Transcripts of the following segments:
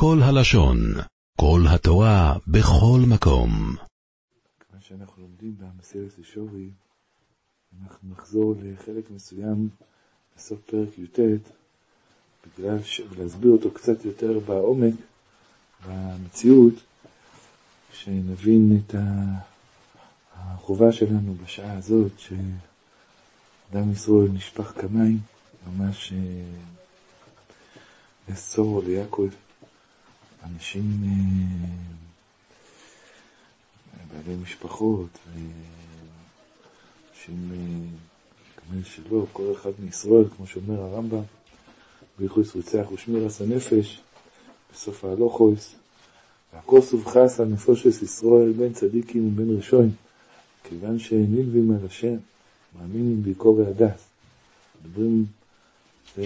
כל הלשון, כל התורה, בכל מקום. כיוון שאנחנו לומדים במסילת ישורי, אנחנו נחזור לחלק מסוים בסוף פרק י"ט, בגלל ש... ולהסביר אותו קצת יותר בעומק, במציאות, שנבין את החובה שלנו בשעה הזאת, שאדם ישראל נשפך כמים, ממש לסור ליעקב, אנשים אה, בעלי משפחות, אנשים כמובן שלא, כל אחד מישראל, כמו שאומר הרמב"ם, ביחוס רוצח ושמיר עשה נפש, בסוף ההלוכויס, והכוס ובחס על נפושס ישראל בין צדיקים ובין ראשון, כיוון שנלווים על השם, מאמינים ביקורי הדס. מדברים, זה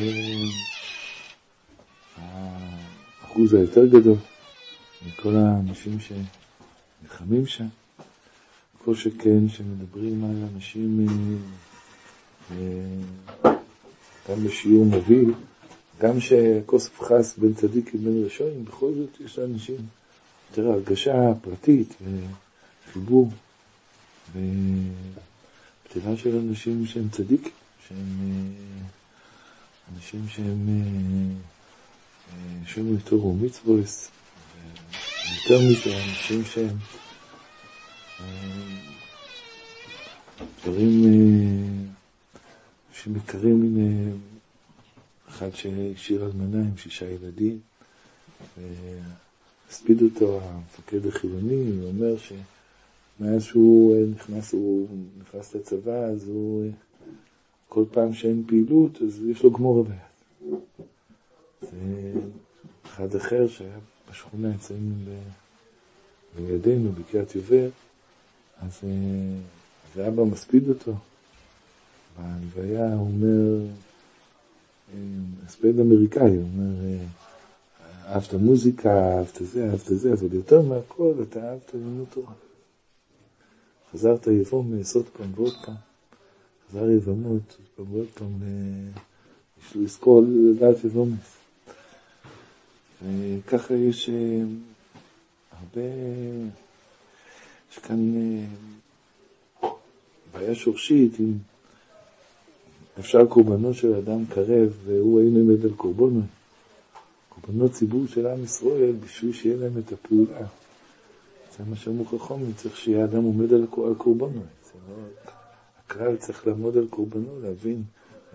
האחוז היותר גדול מכל האנשים שנלחמים שם. כל שכן שמדברים על אנשים אה, אה, גם בשיעור מוביל, גם שכוס חס בין צדיק לבין ראשונים, בכל זאת יש לאנשים יותר הרגשה פרטית וחיבור ובטבע של אנשים שהם צדיקים, שהם אה, אנשים שהם שומעים תורה ומצווס, יותר מזה, אנשים שהם דברים שמכרים מן אחד שהשאיר אלמנה עם שישה ילדים, והספיד אותו המפקד החילוני, הוא אומר שמאז שהוא נכנס, הוא נכנס לצבא, אז הוא, כל פעם שאין פעילות, אז יש לו גמור ביד. אחד אחר שהיה בשכונה אצלנו לידינו, בקריית יובל, אז, אז אבא מספיד אותו. בהלוויה הוא אומר, הספד אמריקאי, הוא אומר, אהבת מוזיקה, אהבת זה, אהבת זה, אבל יותר מהכל אתה אהבת לימוד תורה. חזרת יבום עוד פעם ועוד פעם, חזר יבמות עוד פעם ועוד פעם, לזכור לדעת יבומס. וככה יש הרבה, יש כאן בעיה שורשית, אם אפשר קורבנו של אדם קרב, והוא אינו עמד על קורבנו. קורבנות ציבור של עם ישראל, בשביל שיהיה להם את הפעולה. זה מה שאמרו חכמים, צריך שיהיה אדם עומד על, קורבנו. לא, הכלל צריך לעמוד על קורבנו, להבין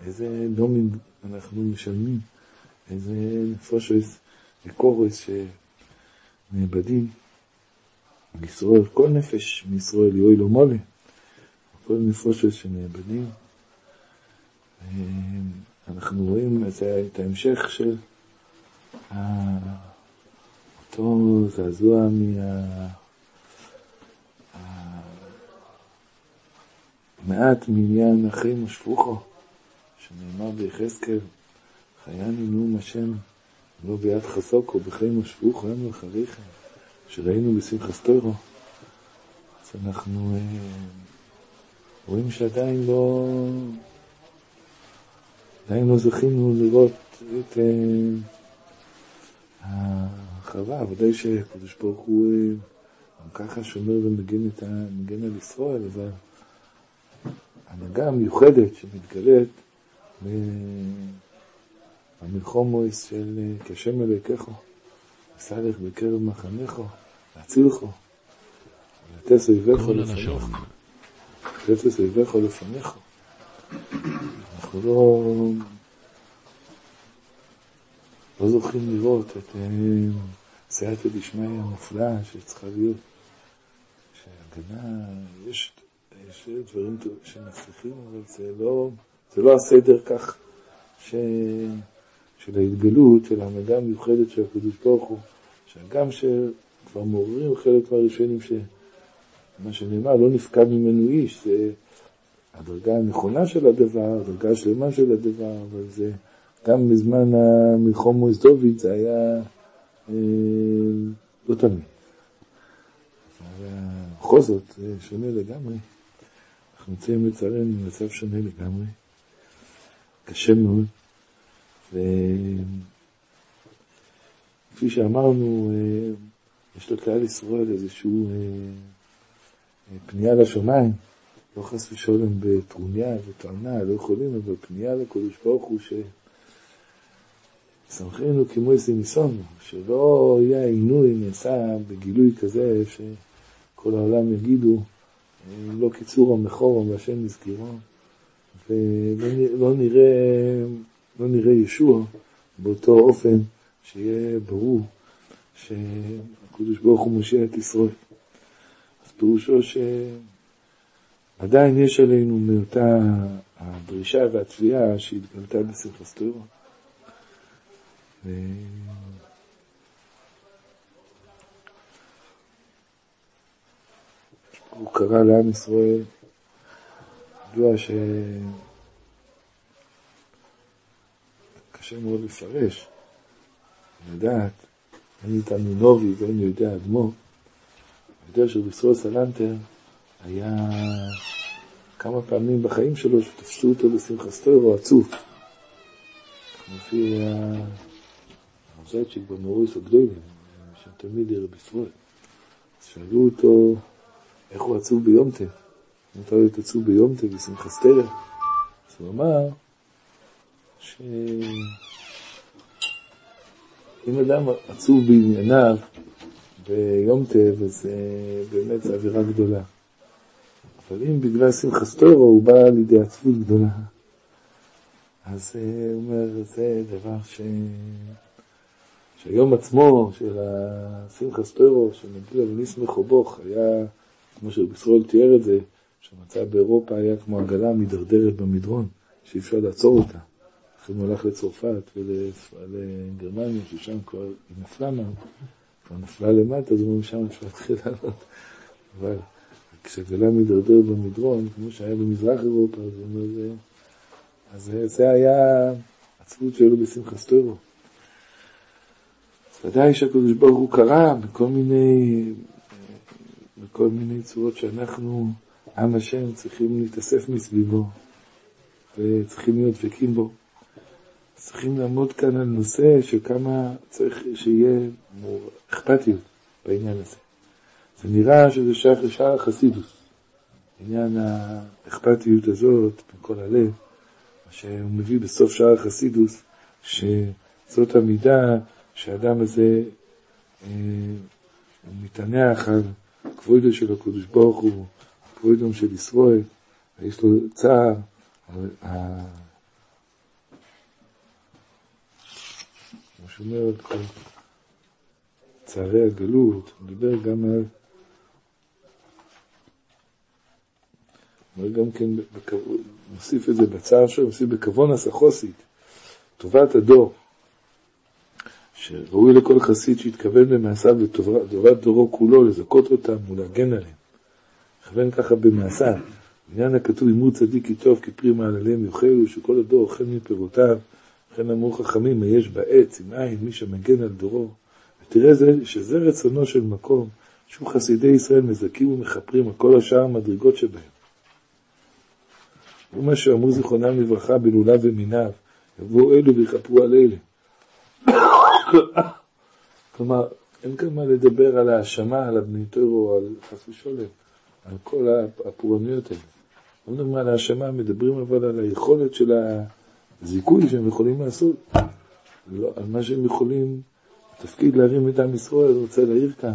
איזה נומים אנחנו משלמים, איזה נפושס וקורס שנאבדים. ישראל, כל נפש מישראל יואי לו מולה, כל נפושס שנאבדים. אנחנו רואים את ההמשך של אותו זעזוע מה... מעט מעניין אחים ושפוכו, שנאמר ביחזקאל, חייני נאום השם, לא ביד חסוקו, בחיים ושפוכו, הם לחריכם, שראינו בשמחת תוירו. אז אנחנו רואים שעדיין לא... עדיין לא זכינו לראות את החווה, ודאי שקדוש ברוך הוא גם ככה שומר ומגן את המגן על ישראל, אבל הנהגה המיוחדת שמתגלית במלחומויס של כשם אלוהיכךו, וסלך בקרב מחנךו, להצילכו, לתס אויביך לפניך, לתס אויביך לפניך. אנחנו לא, לא זוכים לראות את סייעתא דשמיא המופלאה שצריכה להיות, שהגנה, יש, יש דברים שמצליחים, אבל זה לא, זה לא הסדר כך ש, של ההתגלות, של ההנהגה המיוחדת של הקדוש ברוך הוא, שהגם שכבר מעוררים חלק מהראשונים, שמה שנאמר, לא נפקד ממנו איש, זה הדרגה הנכונה של הדבר, הדרגה השלמה של הדבר, אבל זה גם בזמן המלחומוס דוד זה היה אה, לא תמיד. בכל זאת, זה שונה לגמרי. אנחנו נמצאים לצערנו במצב שונה לגמרי, קשה מאוד, ו... כפי שאמרנו, אה, יש לכלל ישראל איזושהי פנייה לשמיים, לא חס ושלום בטרוניה וטענה, לא יכולים, אבל פנייה לקדוש ברוך הוא ש... סמכנו כמו איזה ניסון, שלא יהיה עינוי נעשה בגילוי כזה שכל העולם יגידו לא קיצור המכור והשם נזכירו, ולא נראה, לא נראה ישוע באותו אופן שיהיה ברור שהקדוש ברוך הוא מושיע את ישראל. אז פירושו שעדיין יש עלינו מאותה הדרישה והתביעה שהתגלתה בסמכסטורו. ו... הוא קרא לעם ישראל, ידוע שקשה מאוד לפרש, לדעת, אין איתנו נובי ואין יודע אדמו, יודע שבישראל סלנטר היה כמה פעמים בחיים שלו שתפסו אותו בשמחסטרו עצוב. לפי הרזייצ'יק במוריס הגדולים, שם תלמיד ערב ישראל. אז שאלו אותו איך הוא עצוב ביום טב. מותר להיות עצוב ביום טב בשמחה סטרה. אז הוא אמר שאם אדם עצוב בענייניו ביום טב, אז באמת זו אווירה גדולה. אבל אם בגלל סטורו הוא בא לידי עצבות גדולה, אז הוא אומר, זה דבר ש... שהיום עצמו של השמחה סטורו, שנגיד על ניס מחובוך, היה כמו שבישראל תיאר את זה, שמצא באירופה היה כמו עגלה מידרדרת במדרון, שאי אפשר לעצור אותה. אחרי הוא הלך לצרפת ולגרמניה, ששם כבר היא נפלה מה, כבר נפלה למטה, אז הוא אומר, שם אפשר להתחיל לעלות. אבל כשעגלה מידרדרת במדרון, כמו שהיה במזרח אירופה, אז הוא אומר, זה... אז זה היה עצבות שלו בשמחה סטורו. ודאי שהקדוש ברוך הוא קרא בכל מיני בכל מיני צורות שאנחנו, עם השם, צריכים להתאסף מסביבו וצריכים להיות דבקים בו. צריכים לעמוד כאן על נושא של כמה צריך שיהיה אכפתיות בעניין הזה. זה נראה שזה שייך לשאר החסידוס. עניין האכפתיות הזאת, מכל הלב, מה שהוא מביא בסוף שער החסידוס, שזאת המידה שהאדם הזה אה, מתענח על הכבודו של הקדוש ברוך הוא, הכבודו של ישראל, יש לו צער, כמו שאומר כל צערי הגלות, הוא מדבר גם על, אומר גם כן, מוסיף את זה בצער שלו, מוסיף בכבון הסחוסית, טובת הדור. שראוי לכל חסיד שיתכוון במעשיו לטובת דורו כולו, לזכות אותם ולהגן עליהם. לכוון ככה במעשיו. עניין הכתוב, אמרו צדיק כי טוב, כי פרי מעלליהם יאכלו, שכל הדור אוכל מפירותיו. לכן אמרו חכמים, מה יש בעץ, עם עין, מי שמגן על דורו. ותראה זה, שזה רצונו של מקום, שהוא חסידי ישראל מזכים ומכפרים על כל השאר המדרגות שבהם. ומה שאמרו זיכרונם לברכה בלולב ומיניו, יבואו אלו ויכפרו על אלה. כלומר, אין כאן מה לדבר על האשמה, על הבני תורו, על חס ושולם, על כל הפורענויות האלה. לא מדברים על האשמה, מדברים אבל על היכולת של הזיכוי שהם יכולים לעשות, לא, על מה שהם יכולים, תפקיד להרים את עם ישראל, אני רוצה להעיר כאן.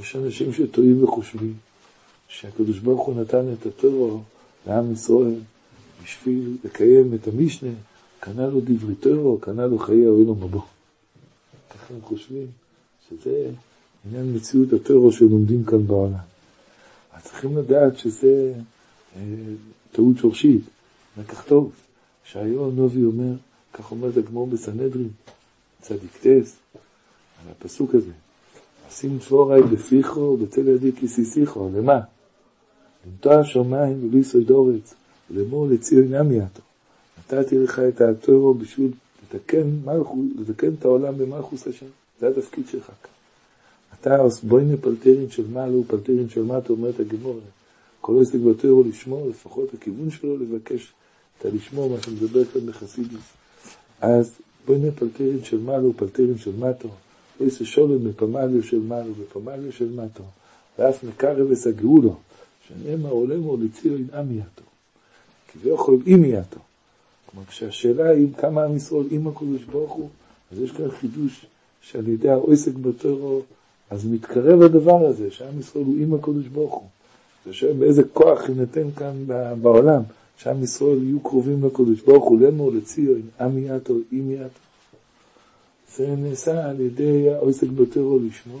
יש אנשים שטועים וחושבים שהקדוש ברוך הוא נתן את התורו לעם ישראל בשביל לקיים את המשנה, קנה לו דברי תורו, קנה לו חיי העולם הבא. ככה הם חושבים שזה עניין מציאות הטרור שלומדים כאן בעולם. אז צריכים לדעת שזה אה, טעות שורשית, לקח טוב. שהיום נובי אומר, כך אומר את הגמור בסנהדרין, צדיק טס, על הפסוק הזה, אשים תפורי בפיכו ובצל ידי כיסיסיכו, למה? לנטוע שמיים וליסוי דורץ, ולאמור לציון נמי עתו. נתתי לך את הטורו בשביל לתקן, מלכו, לתקן את העולם במלכוס השם, זה התפקיד שלך כאן. אתה בוינה פלטרין של מעלו, פלטרין של מטה, אומרת הגמור, כל עסק ביותר הוא לשמור, לפחות הכיוון שלו לבקש את הלשמור, מה שמדבר כאן בחסידוס. אז בוינה פלטרין של מעלו, פלטרין של מטו, איזה שולם בפמליה של מעלה ובפמליה של מטו, ואף מקרב וסגרו לו, שנאמר עולם או לציון עם יתו. כביכול עם יתו. כלומר, כשהשאלה היא כמה עם ישראל עם הקדוש ברוך הוא, אז יש כאן חידוש שעל ידי העוסק בטרו, אז מתקרב הדבר הזה, שעם ישראל הוא עם הקדוש ברוך הוא. זה שואל באיזה כוח יינתן כאן בעולם, שעם ישראל יהיו קרובים לקדוש ברוך הוא, לאמור לציון, עם יתו, עם יתו. זה נעשה על ידי העוסק בטרו לשמו,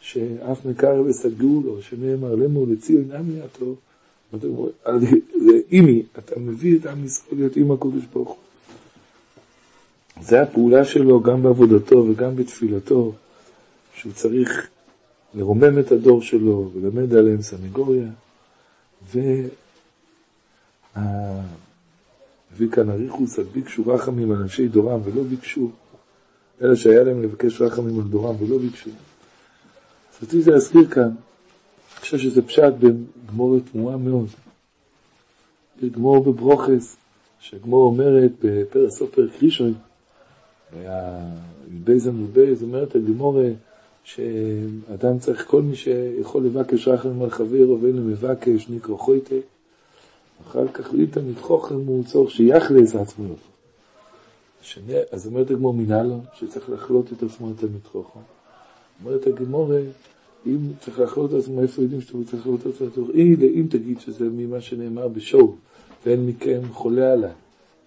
שאף מקרב וסגרו לו, שנאמר לאמור לציון, עם יתו, זה אימי, אתה מביא את עם ישראל להיות עם הקודש ברוך הוא. זה הפעולה שלו גם בעבודתו וגם בתפילתו, שהוא צריך לרומם את הדור שלו ולמד עליהם סנגוריה, והביא כאן אריכוס על ביקשו רחמים על אנשי דורם ולא ביקשו, אלה שהיה להם לבקש רחמים על דורם ולא ביקשו. אז רציתי להזכיר כאן חושב שזה פשט בגמורת תמוהה מאוד. בגמור בברוכס, שגמור אומרת בפרס סופר קרישוי, בייזן ובייז, אומרת הגמורה שאדם צריך, כל מי שיכול לבקש רחם על חבר ואין מבקש, נקרא חויטה, אחר כך ליטא מתחוכם הוא צורך שיחלס עצמו. אז אומרת הגמור מנהלו, שצריך לחלוט את עצמו את המתחוכם. אומרת הגמורה, אם צריך לחלוט את עצמו, איפה יודעים שאתה צריך לחלוט את עצמו? אם תגיד שזה ממה שנאמר בשואו, ואין מכם חולה עליי,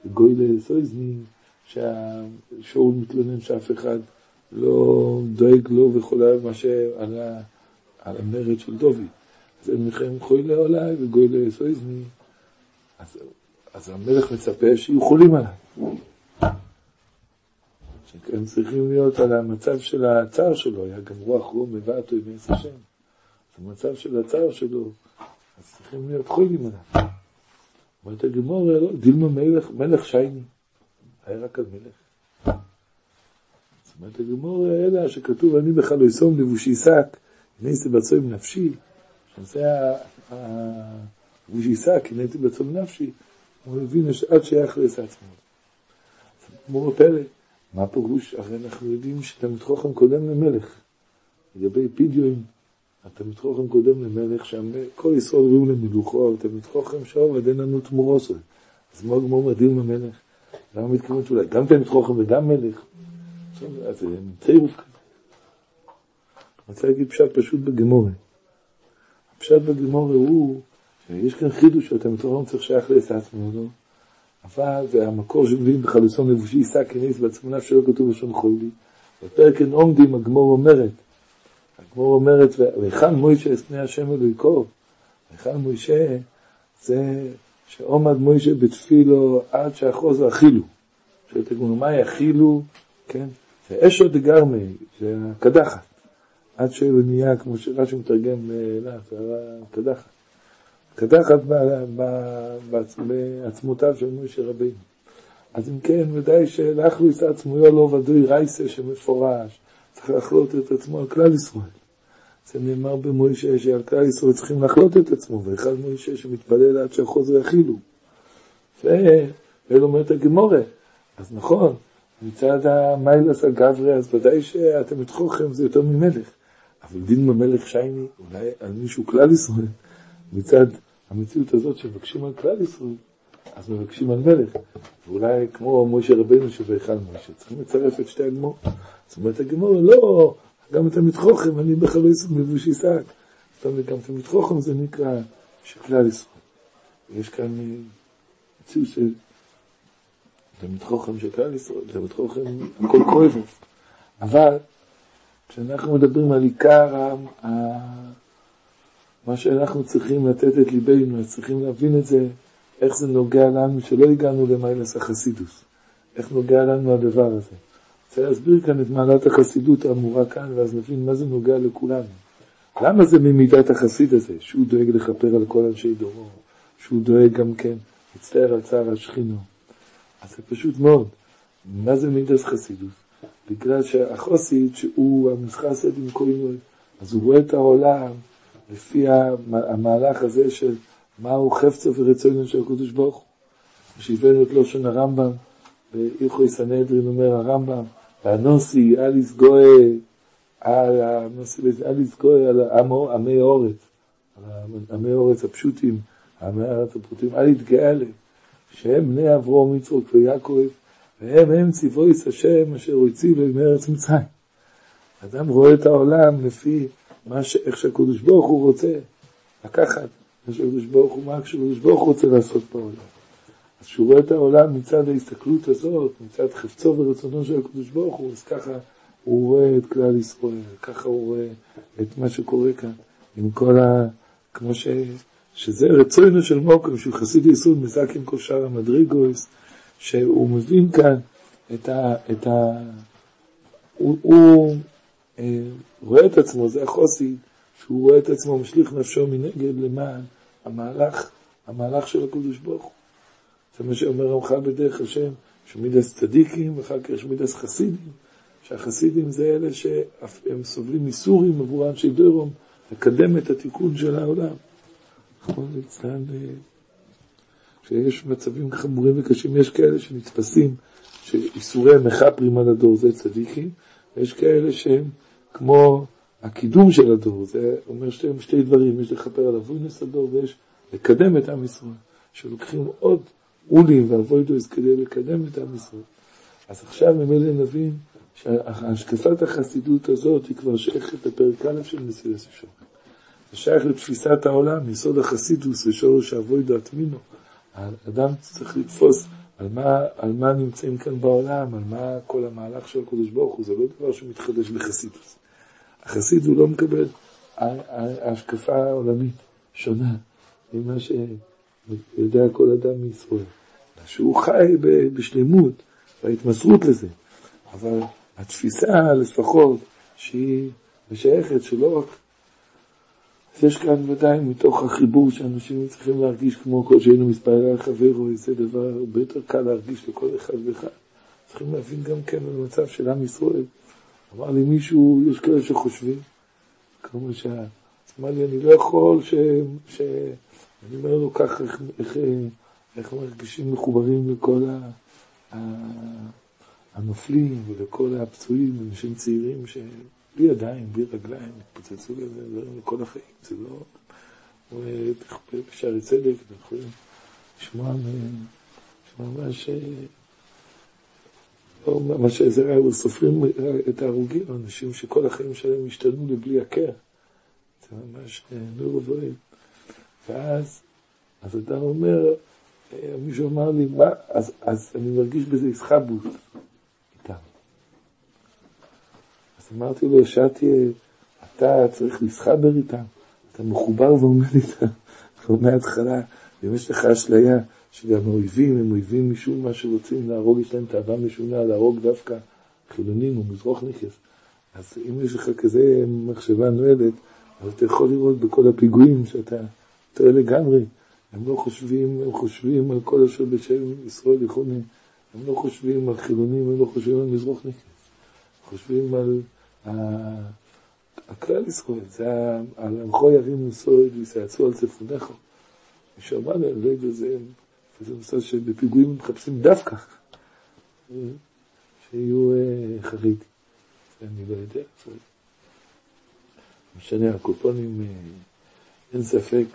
וגוי לסויזני, שהשואו מתלונן שאף אחד לא דואג לו וחולה על מה שעל על המרד של דובי. אז אין מכם חולה עליי וגוי לסויזני, אז, אז המלך מצפה שיהיו חולים עליי. שכן צריכים להיות על המצב של הצער שלו, היה גם רוח רום מבעתו עם עץ השם. המצב של הצער שלו, אז צריכים להיות חולים עליו. אומרת הגמור, לא, דילמה מלך, מלך שייני, היה רק על מלך. זאת אומרת הגמור, אלא שכתוב, אני בכלל לא אסום לבושי שק, הנה בצום נפשי, שזה לבושי שק, הנה בצום נפשי, הוא הבין שעד שייך לעשה עצמו. גמור הפלא. מה הפירוש? הרי אנחנו יודעים שתלמיד חוכם קודם למלך. לגבי פדיון, התלמיד חוכם קודם למלך, שם כל ישראל ראו למלוכו, אבל תלמיד חוכם שואו עד אין לנו תמורוסו. אז מה גמור מדהים המלך? למה מתכוונת אולי גם תלמיד חוכם וגם מלך? אז זה צירוף כזה. אני רוצה להגיד פשט פשוט בגמורי. הפשט בגמורי הוא שיש כאן חידוש שהתלמיד חוכם צריך שייך לעשה עצמו, לא? אבל זה המקור שמביאים בחלוצון לבושי יישא כניס בעצמו נפש שלא כתוב בשום חולי. בפרק אין עומדים הגמור אומרת, הגמור אומרת, והיכן מוישה את פני השם אלוהיקו? היכן מוישה זה שעומד מוישה בתפילו עד שאחוז אכילו. שואלת הגמור, מה יכילו? כן? זה אשו דגרמי, זה הקדחת. עד שהוא נהיה, כמו שרש"י מתרגם לאט, הקדחת. קדחת בעצמותיו של משה רבינו. אז אם כן, ודאי שלאכלוס עצמויו לא ודוי רייסה שמפורש, צריך לחלות את עצמו על כלל ישראל. זה נאמר במוישה שעל כלל ישראל צריכים לחלות את עצמו, ואחד מוישה שמתפלל עד שהחוזר יכילו. ואלו אומרת הגמורה, אז נכון, מצד המיילס הגברי, אז ודאי שאתם את חוכם זה יותר ממלך. אבל דין במלך שייני, אולי על מישהו כלל ישראל, מצד המציאות הזאת שמבקשים על כלל ישראל, אז מבקשים על מלך. ואולי כמו משה רבנו שבהיכל משה, צריכים לצרף את שתי הגמור. זאת אומרת הגמור, לא, גם את המתחוכם, אני בכלל לא אסור מבוש ישק. זאת אומרת, גם את המתחוכם זה נקרא של כלל ישראל. יש כאן מציאות של תלמיד חוכם של כלל ישראל, תלמיד חוכם, הכל כואב. אבל כשאנחנו מדברים על עיקר מה שאנחנו צריכים לתת את ליבנו, צריכים להבין את זה, איך זה נוגע לנו, שלא הגענו למיילס החסידוס. איך נוגע לנו הדבר הזה. רוצה להסביר כאן את מעלת החסידות האמורה כאן, ואז נבין מה זה נוגע לכולנו. למה זה ממידת החסיד הזה, שהוא דואג לכפר על כל אנשי דורו, שהוא דואג גם כן, מצטער על צער השכינו. אז זה פשוט מאוד. מה זה מידת חסידות? בגלל שהחוסיד, שהוא המסחסד עם כל מיני, אז הוא רואה את העולם לפי המהלך הזה של מהו חפצו ורצונו של הקדוש ברוך הוא. שהבאנו את לושן הרמב"ם, בהלכוי סנהדרין אומר הרמב"ם, והנוסי אליס גואה, אל לזכור על עמי אורץ, עמי אורץ הפשוטים, עמי ארץ הפרוטים, אל יתגאה עליהם, שהם בני אברום, יצחוק ויעקב, והם הם ציוויס השם אשר הוא הציב להם מארץ מצרים. אדם רואה את העולם לפי מה ש... איך שהקדוש ברוך הוא רוצה לקחת, מה שהקדוש ברוך הוא, מה שהקדוש ברוך הוא רוצה לעשות בעולם. אז כשהוא רואה את העולם מצד ההסתכלות הזאת, מצד חפצו ורצונו של הקדוש ברוך הוא, אז ככה הוא רואה את כלל ישראל, ככה הוא רואה את מה שקורה כאן, עם כל ה... כמו ש... שזה רצונו של מוקם, שהוא חסיד יסוד מזק עם כל שאר המדרגוס, שהוא מבין כאן את ה... את ה... הוא, הוא רואה את עצמו, זה החוסי, שהוא רואה את עצמו משליך נפשו מנגד למען המהלך, המהלך של הקדוש ברוך הוא. זה מה שאומר רמך בדרך השם, שמידס צדיקים ואחר כך יש מידס חסידים, שהחסידים זה אלה שהם סובלים מסורים עבור אנשי דרום, לקדם את התיקון של העולם. נכון, אצלן, כשיש מצבים חמורים וקשים, יש כאלה שנתפסים, שאיסורי מחפרים על הדור, זה צדיקים, ויש כאלה שהם כמו הקידום של הדור, זה אומר שתי, שתי דברים, יש לכפר על אבוינס הדור ויש לקדם את עם ישראל, שלוקחים עוד אולים ואבוידוס כדי לקדם את עם ישראל. אז עכשיו ממילא נבין שהשקפת החסידות הזאת היא כבר שייכת לפרק א' של מסירת השם. זה שייך לתפיסת העולם, יסוד החסידוס ושורש אבוידו אטמינו. האדם צריך לתפוס על מה, על מה נמצאים כאן בעולם, על מה כל המהלך של הקדוש ברוך הוא, זה לא דבר שמתחדש בחסידוס. החסיד הוא לא מקבל השקפה עולמית שונה ממה שיודע כל אדם מישראל. שהוא חי בשלמות, בהתמסרות לזה. אבל התפיסה לפחות, שהיא משייכת, שלא רק... יש כאן ודאי מתוך החיבור שאנשים צריכים להרגיש כמו כל שהיינו מספר על חברו, זה דבר הרבה יותר קל להרגיש לכל אחד ואחד. צריכים להבין גם כן במצב של עם ישראל. אמר לי מישהו, יש כאלה שחושבים, כמו שה... אמר לי, אני לא יכול ש... ש... אני אומר לו כך, איך, איך, איך מרגישים מחוברים לכל ה... הנופלים ולכל הפצועים, אנשים צעירים שבלי ידיים, בלי רגליים, התפוצצו לזה לכל החיים, זה לא... בשערי צדק, אתם יכולים לשמוע ממש... מה שזה היה, סופרים את ההרוגים, אנשים שכל החיים שלהם השתנו לבלי הכר. זה ממש נור ובואים. ואז, אז אדם אומר, מישהו אמר לי, מה, אז, אז אני מרגיש בזה איסחבוס איתם. אז אמרתי לו, שאתי, אתה צריך להסחבר איתם, אתה מחובר ועומד איתם. מההתחלה, אם יש לך אשליה שגם האויבים הם אויבים משום מה שרוצים להרוג, יש להם תאווה משונה להרוג דווקא חילונים ומזרוח נכס. אז אם יש לך כזה מחשבה נועלת, אז אתה יכול לראות בכל הפיגועים שאתה טועה לגמרי. הם לא חושבים, הם חושבים על כל אשר בשם ישראל יכונים. הם לא חושבים על חילונים, הם לא חושבים על מזרוח נכס. חושבים על הכלל ישראל, זה על עמכו ירים נשואד ויסייצו על צפונך. מישהו אמר להם, לא יודע, זה, נושא שבפיגועים מחפשים דווקא שיהיו אה, חריג. אני לא יודע, משנה, הקופונים, אה, אין ספק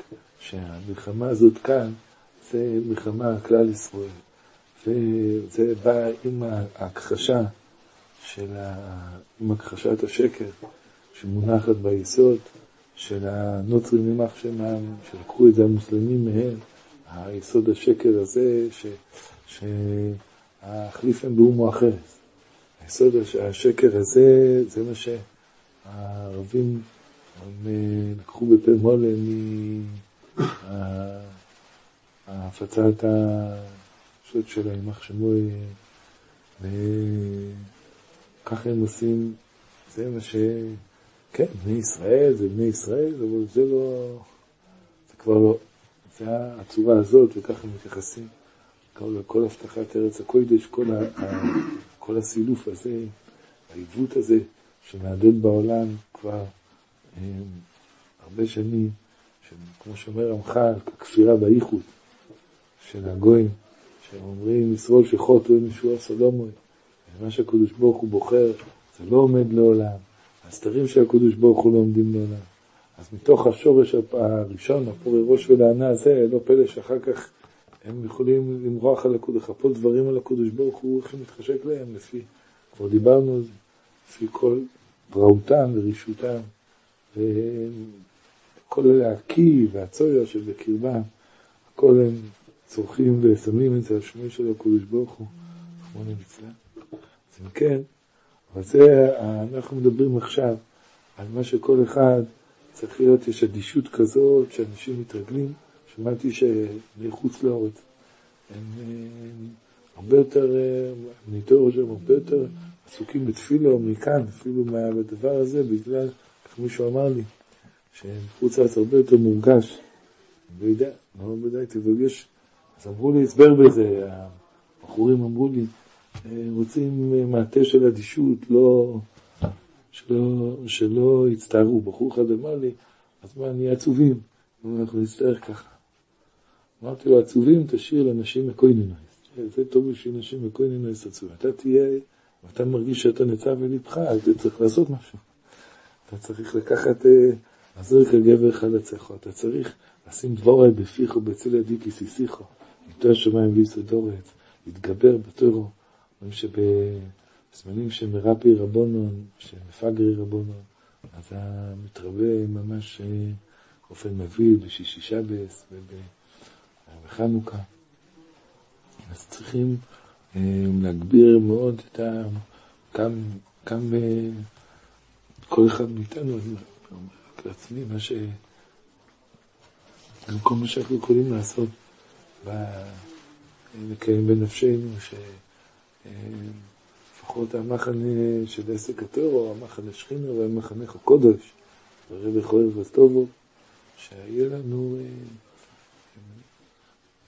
שהמלחמה הזאת כאן זה מלחמה כלל ישראל. וזה בא עם ההכחשה של ה... עם הכחשת השקר שמונחת ביסוד של הנוצרים יימח שמם, שלקחו את זה המוסלמים מהם, היסוד השקר הזה, ש... שהחליף הם באומו אחרת. היסוד השקר הזה, זה מה שהערבים לקחו בפה מולה מהפצת השוט של הימח שמואל, וככה הם עושים, זה מה ש... כן, בני ישראל זה בני ישראל, אבל זה לא, זה כבר לא, זה הצורה הזאת, וככה מתייחסים. כל, כל הבטחת ארץ הקודש, כל, ה, כל הסילוף הזה, העיוות הזה, שמהדהד בעולם כבר הם, הרבה שנים, כמו שאומר רמח"ל, הכפירה באיחוד של הגויים, שהם אומרים, ישרול שחוטו אין ישועה סולומוי, ומה שהקדוש ברוך הוא בוחר, זה לא עומד לעולם. הסתרים של הקדוש ברוך הוא לא עומדים לעולם. אז מתוך השורש הראשון, הפורי ראש ולענה הזה, לא פלא שאחר כך הם יכולים למרוח על הקודש, לחפות דברים על הקודש ברוך הוא, איך מתחשק להם, לפי, כבר דיברנו על זה, לפי כל בראותם ורישותם, וכל הקי והצויר שבקרבם, הכל הם צורכים ושמים את זה על שמי של הקודש ברוך הוא, רחמנא ליצלן. אז אם כן, אבל זה, אנחנו מדברים עכשיו על מה שכל אחד צריך להיות, יש אדישות כזאת שאנשים מתרגלים. שמעתי שמחוץ לאורץ הם, הם הרבה יותר, מניתור שם הרבה יותר עסוקים בתפילו מכאן, אפילו מהדבר הזה, בגלל, איך מישהו אמר לי, שחוץ לארץ הרבה יותר מורגש. אני לא יודע, לא בדקתי, אבל יש, אז אמרו לי הסבר בזה, הבחורים אמרו לי, רוצים מעטה של אדישות, לא, שלא, שלא יצטערו. בחור אחד אמר לי, אז מה, נהיה עצובים, אנחנו נצטרך ככה. אמרתי לו, עצובים תשאיר לנשים מקוינינויס. זה טוב בשביל נשים מקוינינויס עצובים. אתה תהיה, ואתה מרגיש שאתה נצא בלבך, אז אתה צריך לעשות משהו. אתה צריך לקחת, עזר כגבר חלציך, אתה צריך לשים דבורי בפיך ובצל ידי כסיסיך, איתו השמיים ויסודורץ, להתגבר בתורו. אומרים שבזמנים שמרפי רבונון, שמפגרי רבונון, אז המתרבה ממש באופן מביא בשישי שבס ובחנוכה. אז צריכים להגביר מאוד את ה... גם, גם כל אחד מאיתנו, אני אומר לעצמי, מה ש... גם כל מה שאנחנו יכולים לעשות, לקיים בנפשנו, שלפחות המחנה של עסק הטרור, המחנה שכינה והמחנך הקודש, ורבי חורר וטובו, שיהיה לנו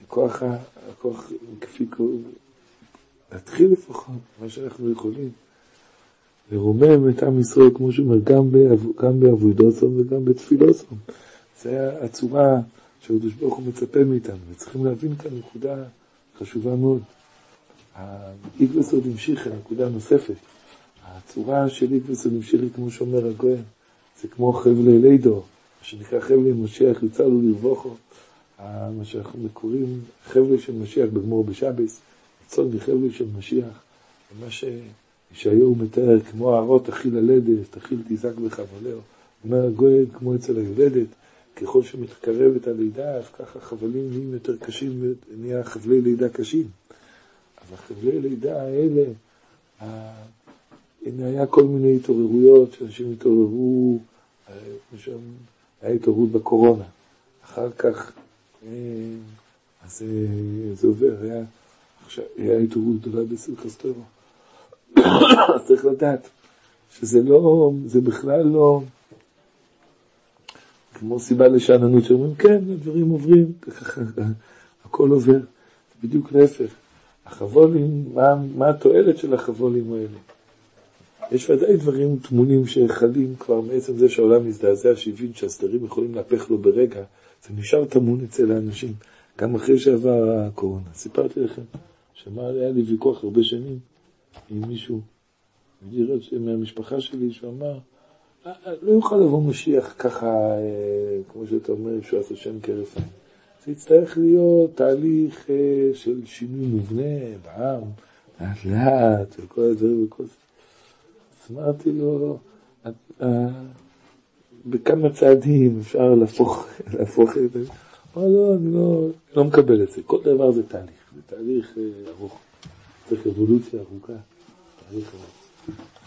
כוח, הכוח כפי להתחיל לפחות, מה שאנחנו יכולים, לרומם את עם ישראל, כמו שאומר, גם בעבודוסום וגם בתפילוסום. זה הצורה שהקדוש ברוך הוא מצפה מאיתנו, וצריכים להבין כאן נקודה חשובה מאוד. האיגבסוד המשיך נקודה נוספת. הצורה של איגבסוד המשיך, כמו שאומר הגויין, זה כמו חבלי לידו, מה שנקרא חבלי משיח יוצא לו לרווחו, מה שאנחנו קוראים חבלי של משיח בגמור בשבס, ניצול מחבלי של משיח, ומה שישעיהו מתאר כמו הערות תכיל הלדת, תכיל תזעק בחבלהו, אומר הגויין כמו אצל היולדת, ככל שמתקרבת הלידה, אז ככה חבלים נהיים יותר קשים, נהיה חבלי לידה קשים. אז החבלי לידה האלה, הנה היה כל מיני התעוררויות, שאנשים התעוררו, היה התעוררות בקורונה. אחר כך, אז זה עובר, היה, עכשיו, היה התעוררות גדולה בסילחס טובה. אז צריך לדעת שזה לא, זה בכלל לא, כמו סיבה לשאננות, שאומרים, כן, הדברים עוברים, הכל עובר. בדיוק להפך. החבולים, מה, מה התועלת של החבולים האלה? יש ודאי דברים טמונים שחלים כבר מעצם זה שהעולם מזדעזע, שהבין שהסדרים יכולים להפך לו ברגע, זה נשאר טמון אצל האנשים, גם אחרי שעבר הקורונה. סיפרתי לכם שמה היה לי ויכוח הרבה שנים עם מישהו, מהמשפחה שלי, שהוא אמר, לא יוכל לבוא משיח ככה, כמו שאתה אומר, ישועת השם כהרף עין. זה יצטרך להיות תהליך של שינוי מובנה בעם, לאט לאט, וכל הדברים וכל זה. אז אמרתי לו, בכמה צעדים אפשר להפוך, להפוך את זה. אמר לא, אני לא, לא מקבל את זה. כל דבר זה תהליך, זה תהליך ארוך. צריך אבולוציה ארוכה, תהליך ארוך.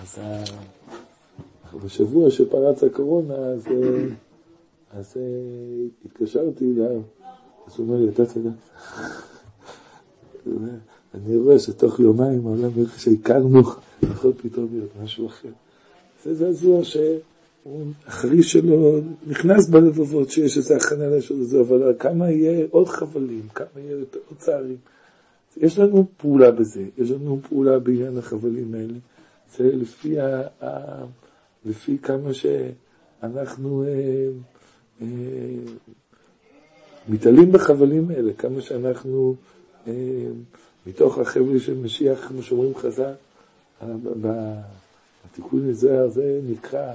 אז בשבוע שפרץ הקורונה, אז, אז התקשרתי אליו, אז הוא אומר לי, אתה צדק. אני רואה שתוך יומיים העולם איך שהכרנו, יכול פתאום להיות משהו אחר. זה זעזוע שהחריש שלו נכנס בלבבות שיש איזו הכנה הזה, אבל כמה יהיה עוד חבלים, כמה יהיה עוד צערים. יש לנו פעולה בזה, יש לנו פעולה בעניין החבלים האלה. זה לפי ה... לפי כמה שאנחנו אה, אה, מתעלים בחבלים האלה, כמה שאנחנו אה, מתוך החבל של משיח, כמו שאומרים חז"ל, בתיקון לזוהר זה נקרא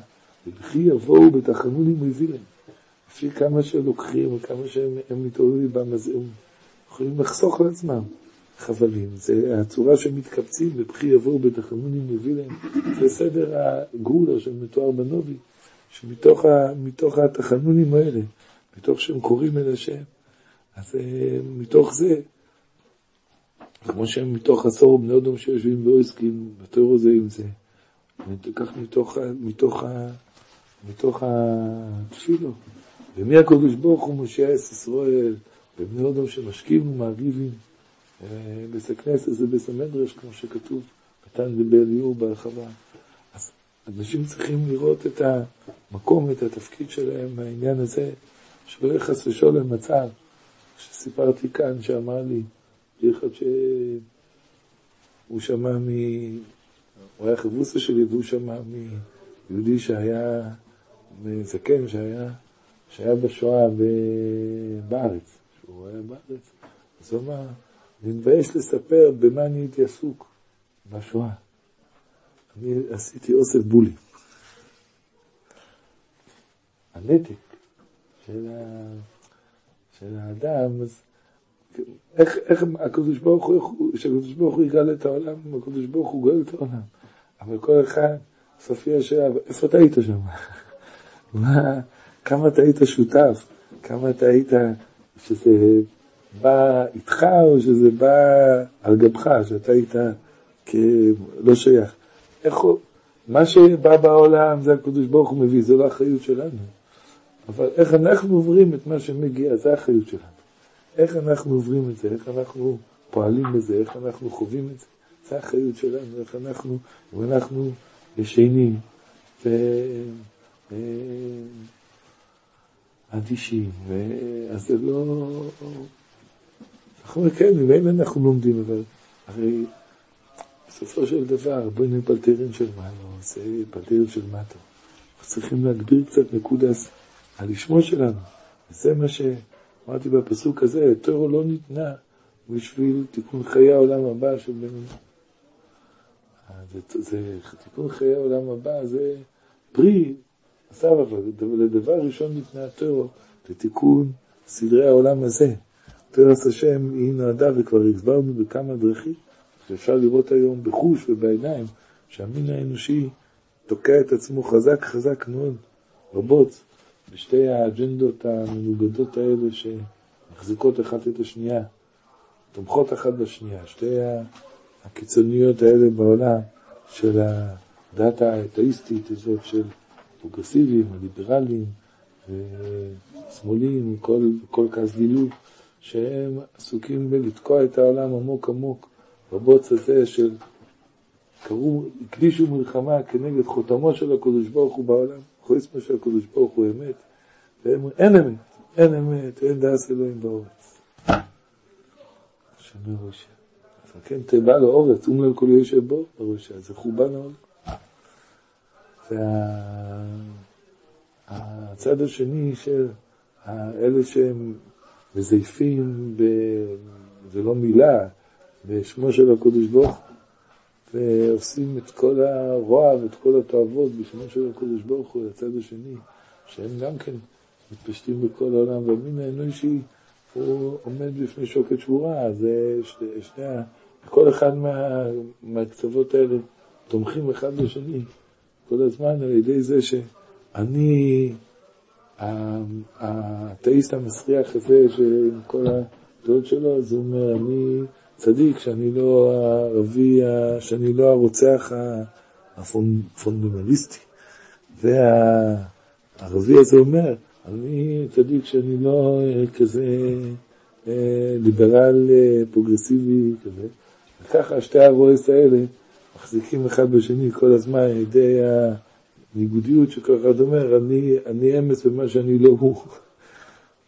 ובכי יבואו בתחנונים הוא הביא להם. לפי כמה שלוקחים וכמה שהם מתעוררים בם, אז הם יכולים לחסוך לעצמם חבלים. זה הצורה שהם מתקבצים, ובכי יבואו בתחנונים הביא להם. זה סדר הגאולה שמתואר בנובי, שמתוך התחנונים האלה, מתוך שהם קוראים אל השם, אז אה, מתוך זה, כמו שהם מתוך עשור בני אדם שיושבים ועוסקים בתור הזה עם זה, כך מתוך, מתוך, מתוך התפילו. ומי הקדוש ברוך הוא משה אס ישראל, ובני אדם שמשקיעים ומעריבים, אה, בית המדרש, כמו שכתוב, נתן ובאליהו בהרחבה. אז אנשים צריכים לראות את המקום, את התפקיד שלהם מהעניין הזה, שלא יהיה חס ושלום מצב, שסיפרתי כאן, שאמר לי, אחד שהוא שמע מ... הוא היה חבוסה שלי והוא שמע מיהודי שהיה, זקן שהיה, שהיה בשואה. בארץ, שהוא היה בארץ, אז הוא אמר, אני מבייש לספר במה אני הייתי עסוק בשואה. אני עשיתי אוסף בולים. הנתק של, ה... של האדם, אז איך, איך הקדוש ברוך הוא, כשהקדוש ברוך הוא יגאל את העולם, הקדוש ברוך הוא גואל את העולם. אבל כל אחד, סופי השאלה, איפה אתה היית שם? מה, כמה אתה היית שותף? כמה אתה היית, שזה בא איתך או שזה בא על גבך, שאתה היית כלא שייך. איך הוא, מה שבא בעולם זה הקדוש ברוך הוא מביא, זו לא האחריות שלנו. אבל איך אנחנו עוברים את מה שמגיע, זה האחריות שלנו. איך אנחנו עוברים את זה, איך אנחנו פועלים בזה, איך אנחנו חווים את זה, זה האחריות שלנו, איך אנחנו, אם אנחנו ישנים ואדישים, אז זה לא... אנחנו אומרים, כן, ממילא אנחנו לומדים, אבל הרי בסופו של דבר, בואי פלטרים של מעלה, זה פלטרים של מטה. צריכים להגביר קצת נקודס על לשמו שלנו. וזה מה שאמרתי בפסוק הזה, תורו לא ניתנה בשביל תיקון חיי העולם הבא של בן אדם. זה, זה תיקון חיי העולם הבא, זה פרי, עשיו אבל, לדבר ראשון ניתנה התורו, זה תיקון סדרי העולם הזה. תרס השם היא נועדה, וכבר הסברנו בכמה דרכים, שאפשר לראות היום בחוש ובעיניים, שהמין האנושי תוקע את עצמו חזק חזק מאוד, רבות, בשתי האג'נדות המנוגדות האלה שמחזיקות אחת את השנייה, תומכות אחת בשנייה, שתי הקיצוניות האלה בעולם של הדת האתאיסטית הזאת של פרוגרסיביים, הליברליים ושמאלים, כל, כל כעס גילוי. שהם עסוקים בלתקוע את העולם עמוק עמוק בבוץ הזה של קראו, הקדישו מלחמה כנגד חותמו של הקדוש ברוך הוא בעולם, חוץ מה שהקדוש ברוך הוא אמת, והם אין אמת, אין אמת, אין דעס אלוהים באורץ. שומר ראשה. כן תיבא לאורץ, אומלל כל יושב בו, בראשה, זה חורבן העולם. והצד השני של אלה שהם מזייפים, ב... זה לא מילה, בשמו של הקדוש ברוך ועושים את כל הרוע ואת כל התועבות בשמו של הקדוש ברוך הוא לצד השני, שהם גם כן מתפשטים בכל העולם, והמין האנושי הוא עומד בפני שוקת שבורה, זה שני, כל אחד מה, מהקצוות האלה תומכים אחד בשני כל הזמן על ידי זה שאני האתאיסט המסריח הזה, שעם כל הדעות שלו, אז הוא אומר, אני צדיק, שאני לא הערבי, שאני לא הרוצח הפונדמנליסטי. והערבי הזה אומר, אני צדיק שאני לא כזה אה, ליברל אה, פרוגרסיבי כזה. וככה שתי הרועס האלה מחזיקים אחד בשני כל הזמן על ידי ניגודיות שכל אחד אומר, אני, אני אמס במה שאני לא הוא.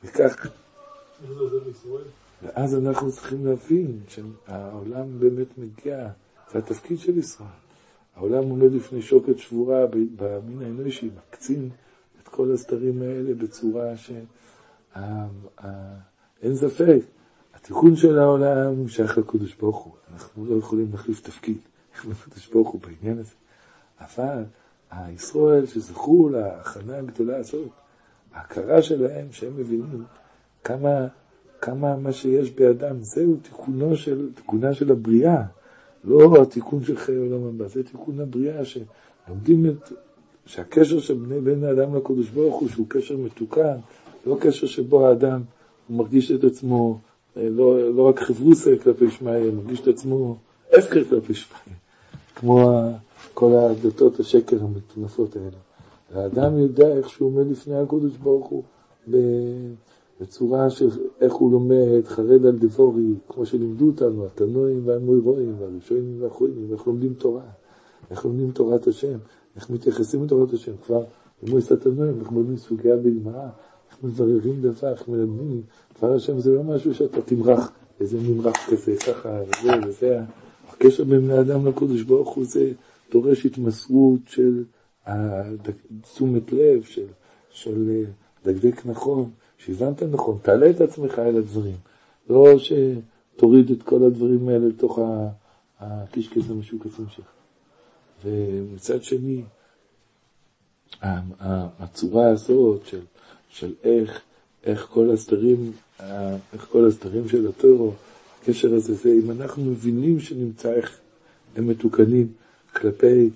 וכך... ואז אנחנו צריכים להבין שהעולם באמת מגיע, זה התפקיד של ישראל. העולם עומד לפני שוקת שבורה במין האנושי, מקצין את כל הסתרים האלה בצורה ש... אין ספק, התיקון של העולם שייך לקדוש ברוך הוא. אנחנו לא יכולים להחליף תפקיד לקדוש ברוך הוא בעניין הזה. אבל הישראל שזכו להכנה הגדולה הזאת, ההכרה שלהם, שהם מבינים כמה, כמה מה שיש בידם, זהו תיקונו של, תיקונה של הבריאה, לא התיקון של חיי עולם הבא, זה תיקון הבריאה, שלומדים את, שהקשר של בני בן האדם לקדוש ברוך הוא, שהוא קשר מתוקן, לא קשר שבו האדם הוא מרגיש את עצמו, אה, לא, לא רק חברוסה כלפי הוא מרגיש את עצמו הפקר כלפי שמיא, כמו כל הדתות השקר המטונפות האלה. האדם יודע איך שהוא עומד לפני הקדוש ברוך הוא בצורה של איך הוא לומד, חרד על דבורי, כמו שלימדו אותנו, התנועים והמוירואים והראשונים והאחרונים, איך לומדים תורה, איך לומדים תורת השם, איך מתייחסים לתורת השם, כבר במועצת התנועים, איך לומדים סוגיה בגמרא, איך מבררים דבר, איך מלמדים, דבר השם זה לא משהו שאתה תמרח, איזה ממרח כזה, ככה, וזה, וזה, הקשר בין בני אדם לקודש ברוך הוא זה דורש התמסרות של תשומת לב, של, של אה, דקדק נכון, שהבנת נכון, תעלה את עצמך אל הדברים, לא שתוריד את כל הדברים האלה לתוך הקישקס המשוקפים שלך. ומצד שני, הצורה הזאת של, של איך, איך כל הסדרים, איך כל הסדרים של הטרו, הקשר הזה, זה אם אנחנו מבינים שנמצא איך הם מתוקנים כלפי,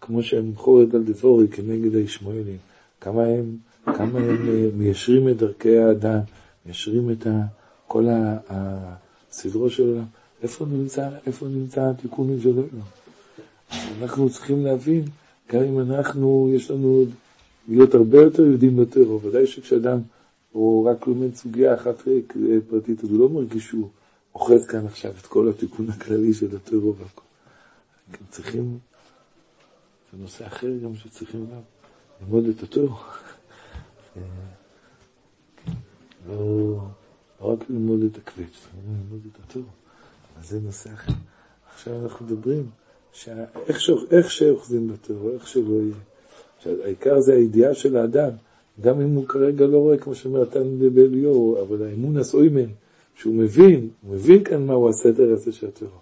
כמו שהם חורד על דבורי כנגד הישמעאלים, כמה הם, כמה הם אה, מיישרים את דרכי האדם, מיישרים את כל הסדרו של העולם. איפה נמצא, איפה נמצא התיקונים של? אנחנו צריכים להבין, גם אם אנחנו, יש לנו להיות הרבה יותר יהודים בטרור, ודאי שכשאדם הוא רק לומד סוגיה אחת אה, פרטית, אז הוא לא מרגיש שהוא אוחז כאן עכשיו את כל התיקון הכללי של הטרור והכל. צריכים, זה נושא אחר גם שצריכים גם ללמוד את הטרור. אה, לא, רק ללמוד את הקווץ', ללמוד את הטרור. אז זה נושא אחר. עכשיו אנחנו מדברים איך שאוחזים בטרור, איך שלא יהיה. העיקר זה הידיעה של האדם, גם אם הוא כרגע לא רואה, כמו שאומר תן באליהו, אבל האמון הסוימן, שהוא מבין, הוא מבין כאן מהו הסדר הזה של הטרור.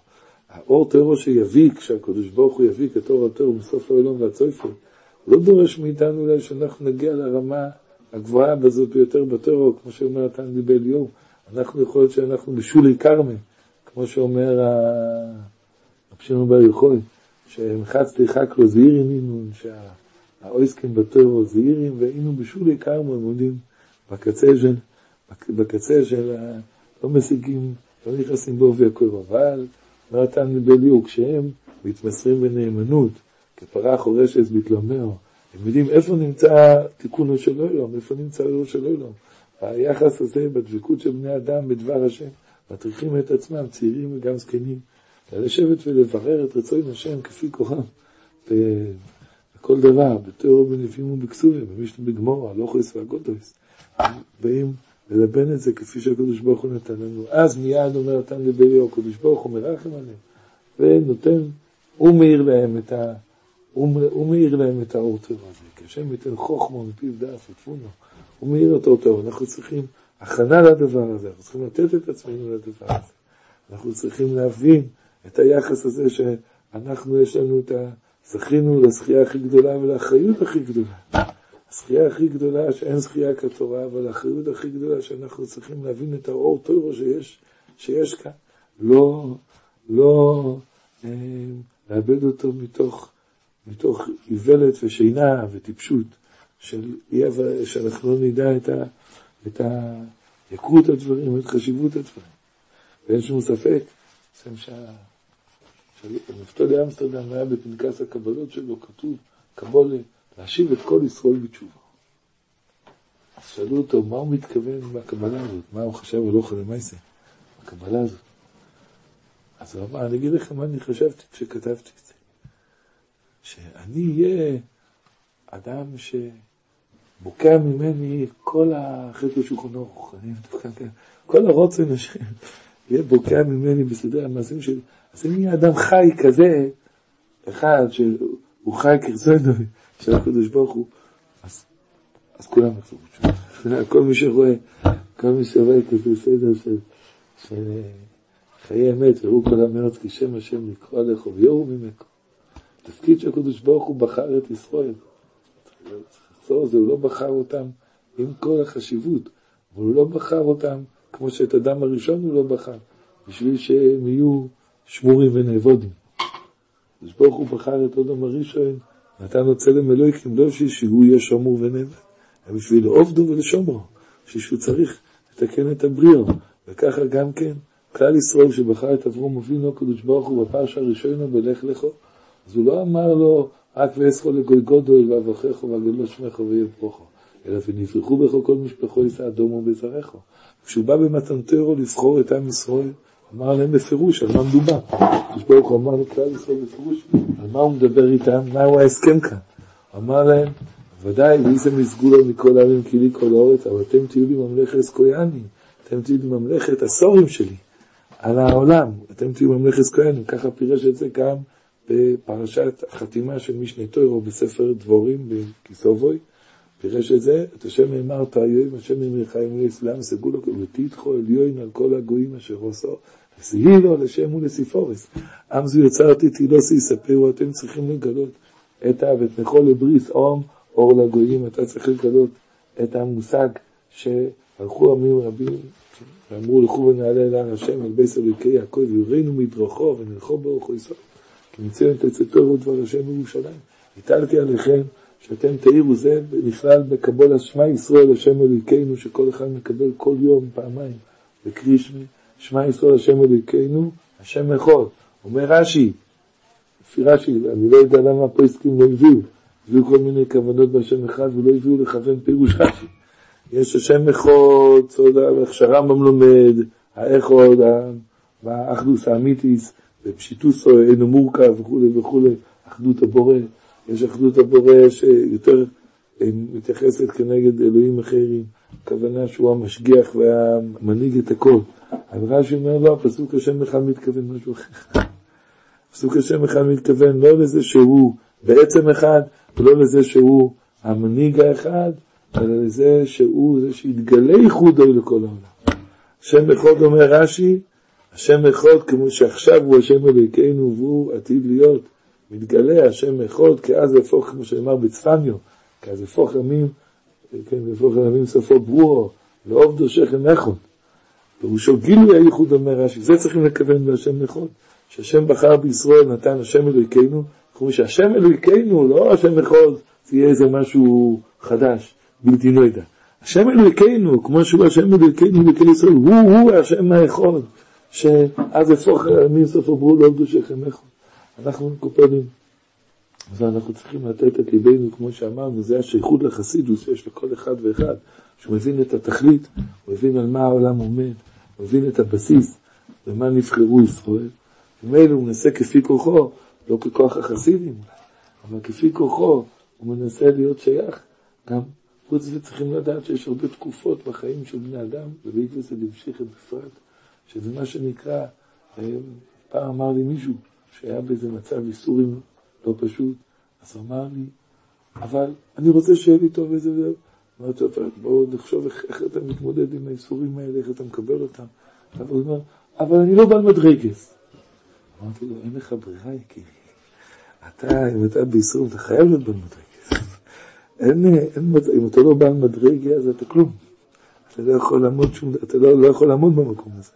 האור טרור שיביא, כשהקדוש ברוך הוא יביא כתור הטרור בסוף העולם והצויפר, הוא לא דורש מאיתנו אולי שאנחנו נגיע לרמה הגבוהה בזאת ביותר בטרור, כמו שאומר תן באליהו. אנחנו יכול להיות שאנחנו בשולי כרמל, כמו שאומר רב שמעון בר יוחאי, שמחץ תרחק לו זעירים אינון, שהאויסקים בטרו זעירים, והיינו בשולי כרמו, הם עומדים בקצה של, בקצה של, לא משיגים, לא נכנסים בעובי הקור, אבל נתן בליוק, כשהם מתמסרים בנאמנות, כפרה חורשת בתלומר, הם יודעים איפה נמצא תיקונו של עולם, איפה נמצא אור של עולם. היחס הזה בדבקות של בני אדם בדבר השם, מטריחים את עצמם, צעירים וגם זקנים. לשבת ולברר את רצון השם כפי כוחם בכל דבר, בתיאור בנביאים ובכסובים, במשנה בגמורה, לא חויס והגודויס. באים ללבן את זה כפי שהקדוש ברוך הוא נתן לנו. אז מיד אומר נתן לבליו, הקדוש ברוך הוא מרחם עליהם, ונותן, הוא מאיר להם את ה... הוא מאיר להם את האור טבע הזה, כי השם ייתן חוכמו מפיו דף ותפונו, הוא מאיר אותו טוב, אנחנו צריכים הכנה לדבר הזה, אנחנו צריכים לתת את עצמנו לדבר הזה, אנחנו צריכים להבין את היחס הזה שאנחנו, יש לנו את ה... זכינו לזכייה הכי גדולה ולאחריות הכי גדולה. הזכייה הכי גדולה שאין זכייה כתורה, אבל האחריות הכי גדולה שאנחנו צריכים להבין את האור טורו שיש, שיש כאן. לא, לא אה, לאבד אותו מתוך, מתוך איוולת ושינה וטיפשות, של שאנחנו לא נדע את, ה, את ה, יקרות הדברים, את חשיבות הדברים. ואין שום ספק, שה... נפתולי אמסטרדם היה בפנקס הקבלות שלו, כתוב, קבולה, להשיב את כל ישראל בתשובה. אז שאלו אותו, מה הוא מתכוון עם הקבלה הזאת? מה הוא חשב או לא חשב למעשה? הקבלה הזאת. אז הוא אמר, אני אגיד לכם מה אני חשבתי כשכתבתי את. שאני אהיה אדם שבוקע ממני כל החטא ושולחון אורך, כל הרוצן יהיה בוקע ממני בסדרי המעשים שלי. אז אם יהיה אדם חי כזה, אחד שהוא חי כרצונו של הקדוש ברוך הוא, אז, אז כולם יחזרו תשובה. כל מי שרואה, כל מי שרואה כזה סדר של, של חיי אמת, וראו כל המאות כי שם השם לקרוא עליך ויורו ממך. התפקיד של הקדוש ברוך הוא בחר את ישראל. צריך לחזור זה, הוא לא בחר אותם עם כל החשיבות, אבל הוא לא בחר אותם כמו שאת אדם הראשון הוא לא בחר, בשביל שהם יהיו שמורים ונאבודים. הקדוש ברוך הוא בחר את אדם הראשון, נתן לו צלם אלוהיקים, לא בשביל שהוא יהיה שמור ונאבד, אלא בשביל לעובדו ולשומרו, בשביל שהוא צריך לתקן את הבריאו, וככה גם כן, כלל ישראל שבחר את אברום אבינו הקדוש ברוך הוא בפרשה הראשונה בלך לכו, אז הוא לא אמר לו רק ואסכו לגוי גודל ואברכךו והגדלו שמךו ויברוכו, אלא ונברחו בכו כל משפחו ישא אדומו בזרחו. כשהוא בא במתנתרו לבחור את עם ישראל, אמר להם בפירוש על מה מדובר. הקדוש ברוך הוא אמר לכלל ישראל בפירוש, על מה הוא מדבר איתם, מהו ההסכם כאן. אמר להם, ודאי, ואיזה מסגולו מכל הערים כי לי כל האורץ, אבל אתם תהיו לי ממלכת כהנים, אתם תהיו לי ממלכת הסורים שלי, על העולם, אתם תהיו ממלכת כהנים, ככה פירש את זה גם בפרשת החתימה של משנה תוירו בספר דבורים בכיסובוי, פירש את זה, את השם נאמר תאיום, השם נאמר חיים לאסלאם, סגולו ותיתחו עליון על כל הגויים אשר עושו, וסהי לו לשם ולסיפורס. עם זו יצרתי תהילוסי יספרו, אתם צריכים לגלות את ואת נכל לבריס אום אור לגויים, אתה צריך לגלות את המושג שהלכו עמים רבים ואמרו לכו ונעלה אל הר השם אל בייס אלוקי יעקב ויראינו מדרכו ונלכו באורכו יסוד כי מציון תצאתו ודבר השם בירושלים. הטלתי עליכם שאתם תאירו זה נכלל בקבול השמע ישראל השם אלוהיכנו שכל אחד מקבל כל יום פעמיים בקריא שמע ישראל השם אלוהיכנו השם אחד. אומר רש"י, לפי רש"י, אני לא יודע למה הפריסקים לא הביאו, הביאו כל מיני כוונות בהשם אחד ולא הביאו לכוון פירוש רש"י. יש השם אחד, שהרמב"ם לומד, האחוד, והאחדוס האמיתיס, ופשיטוסו אינו מורכב וכולי וכולי, אחדות הבורא. יש אחדות הבורא שיותר אה, מתייחסת כנגד אלוהים אחרים, הכוונה שהוא המשגיח והמנהיג את הכל. אבל רש"י אומר לא, פסוק השם אחד מתכוון משהו אחר. פסוק השם אחד מתכוון לא לזה שהוא בעצם אחד, ולא לזה שהוא המנהיג האחד, אלא לזה שהוא זה שיתגלה ייחודו לכל העולם. השם אחד אומר רש"י, השם אחד כמו שעכשיו הוא השם אלוהיכנו והוא עתיד להיות מתגלה השם אחד, כי אז יהפוך, כמו שנאמר בצפניו, כי אז יהפוך ימים, כן, יהפוך ימים סופו ברורו, לעובדו שכם אחד. פירושו גילוי הייחוד אומר רש"י, זה צריכים לכוון בהשם אחד, שהשם בחר בישראל נתן השם אלוהיכנו, כמו שהשם אלוהיכנו, לא השם אחד, זה יהיה איזה משהו חדש, בלתי נוידע. השם אלוהיכנו, כמו שהוא השם אלוהיכנו אלוהיקי ישראל, הוא הוא השם האחד, שאז יהפוך ימים סופו ברורו לעובדו שכם אחד. אנחנו מקופלים. אז אנחנו צריכים לתת את ליבנו, כמו שאמרנו, זה השייכות לחסידוס שיש לכל אחד ואחד, שהוא מבין את התכלית, הוא מבין על מה העולם עומד, הוא מבין את הבסיס, ומה נבחרו ישראל. ומילא הוא מנסה כפי כוחו, לא ככוח החסידים, אבל כפי כוחו, הוא מנסה להיות שייך. גם חוץ מזה צריכים לדעת שיש הרבה תקופות בחיים של בני אדם, ובעקבות זה להמשיך בפרט, שזה מה שנקרא, אה, פעם אמר לי מישהו, שהיה באיזה מצב ייסורים לא פשוט, אז הוא אמר לי, אבל אני רוצה שיהיה לי טוב איזה וזה. אמרתי לו, בואו נחשוב איך, איך אתה מתמודד עם הייסורים האלה, איך אתה מקבל אותם. אבל הוא אומר, אבל אני לא בעל מדרגס. אמרתי לו, אין לך ברירה, יקירי. אתה, אם אתה בייסורים, אתה חייב להיות בעל מדרגס. אין, אין, אם אתה לא בעל מדרגה, אז אתה כלום. אתה לא יכול לעמוד שום, אתה לא, לא יכול לעמוד במקום הזה.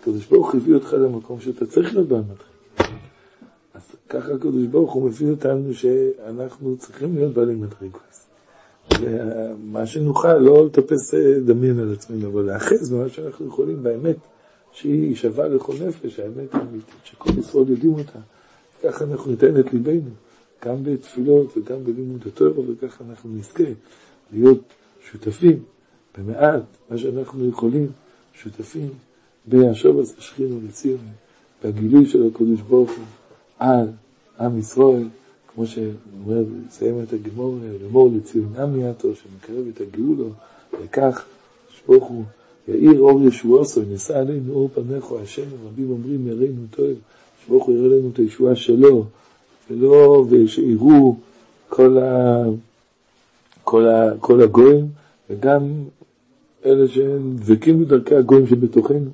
הקדוש ברוך הביא אותך למקום שאתה צריך להיות בעל מדרגה. ככה הקדוש ברוך הוא מביא אותנו שאנחנו צריכים להיות בעלי מדרגות. מה שנוכל, לא לטפס אה, דמיין על עצמנו, אבל להאחז במה שאנחנו יכולים באמת, שהיא שווה לכל נפש, האמת האמיתית, שכל ישראל יודעים אותה. ככה אנחנו ניתן את ליבנו, גם בתפילות וגם בלימוד התורה, וככה אנחנו נזכה להיות שותפים במעט מה שאנחנו יכולים, שותפים בהשוב הזה שכינו לציון, בגילוי של הקדוש ברוך הוא. על עם ישראל, כמו שאומר, מסיים את הגמור, גמור לציון עם יעתו, שמקרב את הגאולו, וכך, שברוך הוא, יאיר אור ישועוסו, ינשא עלינו אור פניך, השם, רבים אומרים יראינו טוב, שברוך הוא יראה לנו את הישועה שלו, ולא, ושיראו כל, ה, כל, ה, כל הגויים, וגם אלה שדבקים בדרכי הגויים שבתוכנו,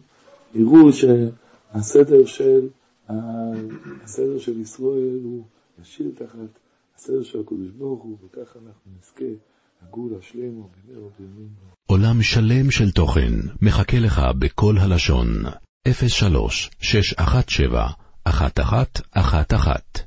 יראו שהסדר של הסדר של ישראל הוא נשאיר תחת הסדר של הקדוש ברוך הוא, וככה אנחנו נזכה לגור להשלים ובמהרה ובימים. עולם שלם של תוכן מחכה לך בכל הלשון, 03 617 1111